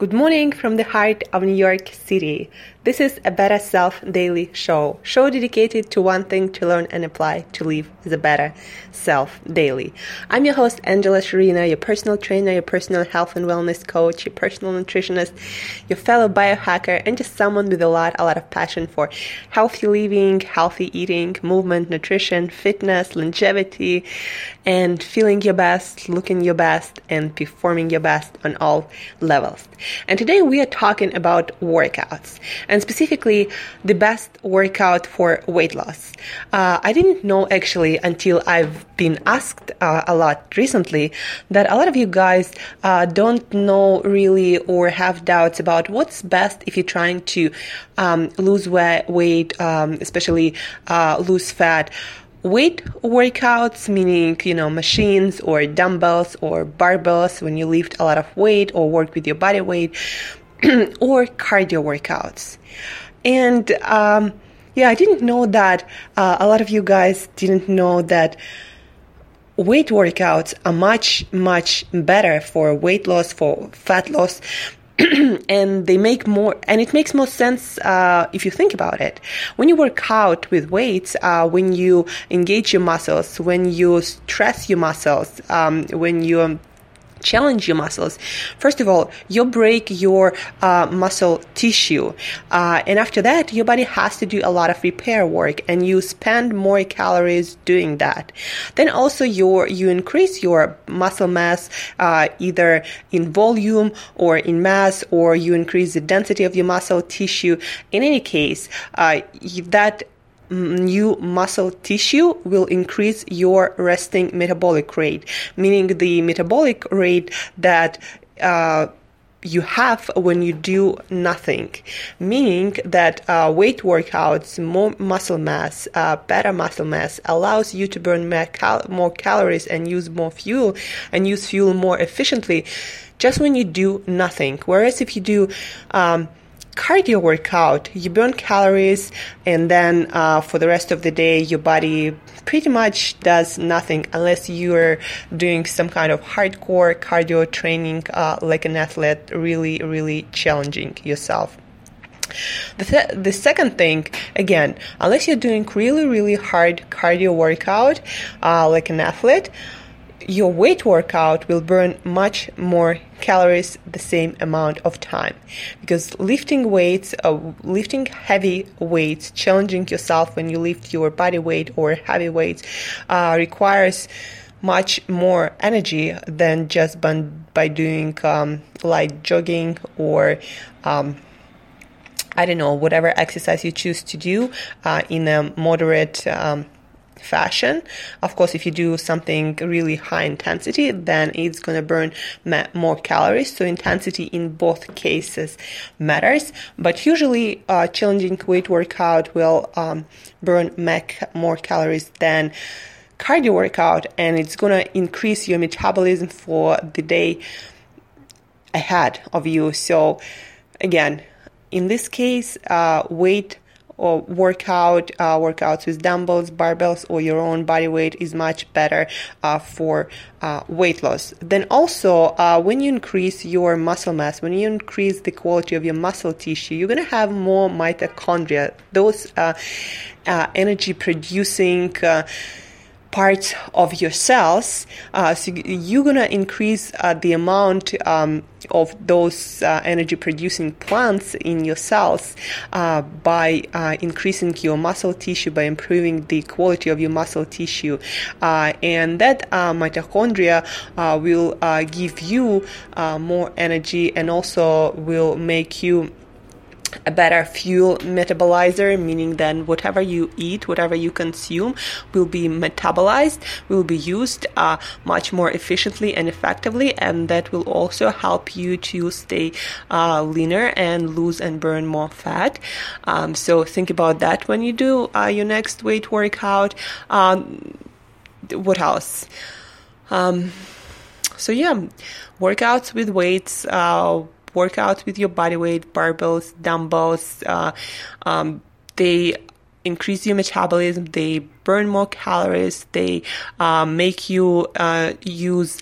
Good morning from the heart of New York City. This is a Better Self Daily Show, show dedicated to one thing to learn and apply to live the better self daily. I'm your host, Angela Shurina, your personal trainer, your personal health and wellness coach, your personal nutritionist, your fellow biohacker, and just someone with a lot, a lot of passion for healthy living, healthy eating, movement, nutrition, fitness, longevity, and feeling your best, looking your best, and performing your best on all levels. And today we are talking about workouts and specifically the best workout for weight loss. Uh, I didn't know actually until I've been asked uh, a lot recently that a lot of you guys uh, don't know really or have doubts about what's best if you're trying to um, lose weight, um, especially uh, lose fat weight workouts, meaning, you know, machines or dumbbells or barbells when you lift a lot of weight or work with your body weight, or cardio workouts. And um, yeah, I didn't know that uh, a lot of you guys didn't know that weight workouts are much, much better for weight loss, for fat loss, and they make more and it makes more sense uh, if you think about it. When you work out with weights uh, when you engage your muscles when you stress your muscles um, when you challenge your muscles. First of all, you break your uh, muscle tissue, uh, and after that, your body has to do a lot of repair work, and you spend more calories doing that. Then also, your you increase your muscle mass uh, either in volume or in mass, or you increase the density of your muscle tissue. In any case, uh, that new muscle tissue will increase your resting metabolic rate, meaning the metabolic rate that uh, you have when you do nothing, meaning that uh, weight workouts, more muscle mass, uh, better muscle mass allows you to burn more, cal- more calories and use more fuel and use fuel more efficiently just when you do nothing. Whereas if you do um, cardio workout, you burn calories, and then uh, for the rest of the day, your body pretty much does nothing unless you're doing some kind of hardcore cardio training, uh, like an athlete, really, really challenging yourself. The, th- the second thing, again, unless you're doing really, really hard cardio workout, uh, like an athlete, your weight workout will burn much more calories the same amount of time. Because lifting weights uh, lifting heavy weights challenging yourself when you lift your body weight or heavy weights uh, requires much more energy than just by, by doing um, light jogging or um, I don't know, whatever exercise you choose to do uh, in a moderate um, fashion. Of course, if you do something really high intensity, then it's going to burn more calories. So intensity in both cases matters. But usually, uh, challenging weight workout will um, burn more calories than cardio workout, and it's going to increase your metabolism for the day ahead of you. So again, in this case, uh, weight or workout, uh, workouts with dumbbells, barbells, or your own body weight is much better uh, for uh, weight loss. Then also, uh, when you increase your muscle mass, when you increase the quality of your muscle tissue, you're to have more mitochondria, those uh, uh, energy producing parts of your cells. Uh, so you're gonna increase uh, the amount um, of those uh, energy producing plants in your cells uh, by uh, increasing your muscle tissue, by improving the quality of your muscle tissue. Uh, and that mitochondria will give you more energy and also will make you a better fuel metabolizer, meaning then whatever you eat, whatever you consume, will be metabolized, will be used uh, much more efficiently and effectively, and that will also help you to stay uh, leaner and lose and burn more fat. Um, so think about that when you do uh, your next weight workout. Um, what else? Um, so yeah, workouts with weights uh, workouts with your body weight, barbells, dumbbells. Uh, um, they increase your metabolism. They burn more calories. They uh, make you uh, use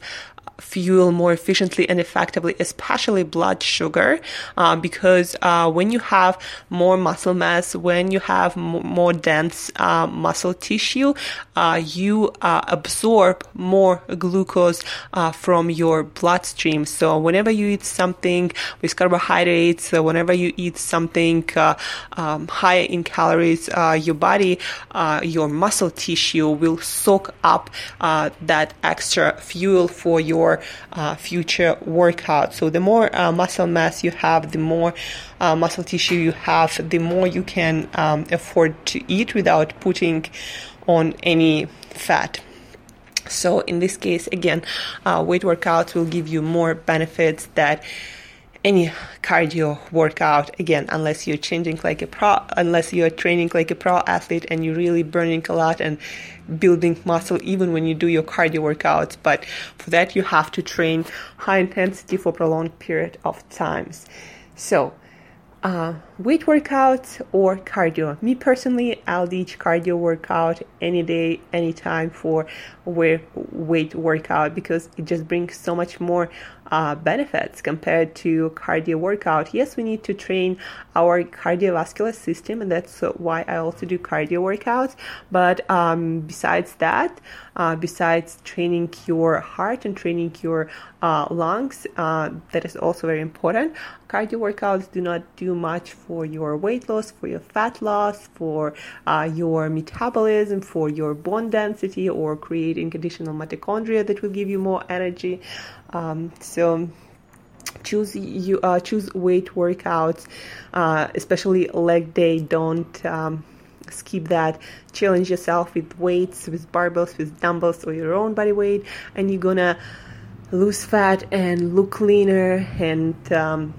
fuel more efficiently and effectively, especially blood sugar, uh, because uh, when you have more muscle mass, when you have m- more dense uh, muscle tissue, uh, you uh, absorb more glucose from your bloodstream. So whenever you eat something with carbohydrates, whenever you eat something um, higher in calories, your body, your muscle tissue will soak up that extra fuel for your uh, future workout. So the more uh, muscle mass you have, the more uh, muscle tissue you have, the more you can um, afford to eat without putting on any fat. So in this case, again, uh, weight workouts will give you more benefits that any cardio workout again unless you're changing like a pro unless you're training like a pro athlete and you're really burning a lot and building muscle even when you do your cardio workouts but for that you have to train high intensity for prolonged period of times so uh, weight workouts or cardio. Me personally, I'll teach cardio workout any day, anytime for weight workout because it just brings so much more uh, benefits compared to cardio workout. Yes, we need to train our cardiovascular system, and that's why I also do cardio workouts. But um, besides that, uh, besides training your heart and training your uh, lungs, uh, that is also very important. Cardio workouts do not do much for your weight loss, for your fat loss, for uh, your metabolism, for your bone density, or creating additional mitochondria that will give you more energy. Um, so choose you uh, choose weight workouts, uh, especially leg day. Don't um, skip that. Challenge yourself with weights, with barbells, with dumbbells, or your own body weight, and you're gonna lose fat and look leaner and um,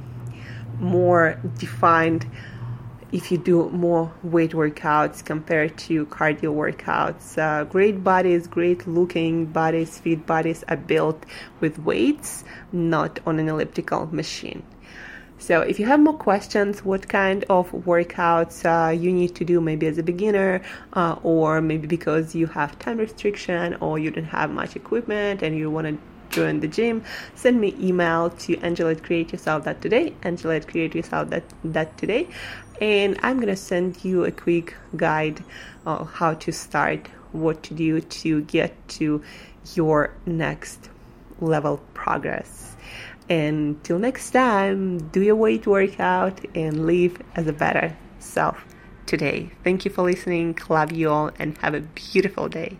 more defined if you do more weight workouts compared to cardio workouts. Uh, great bodies, great looking bodies, fit bodies are built with weights, not on an elliptical machine. So, if you have more questions, what kind of workouts uh, you need to do, maybe as a beginner, uh, or maybe because you have time restriction or you don't have much equipment and you want to join the gym, send me email to angela at angela at and I'm gonna send you a quick guide on how to start, what to do to get to your next level progress. And till next time, do your weight workout and live as a better self today. Thank you for listening. Love you all and have a beautiful day.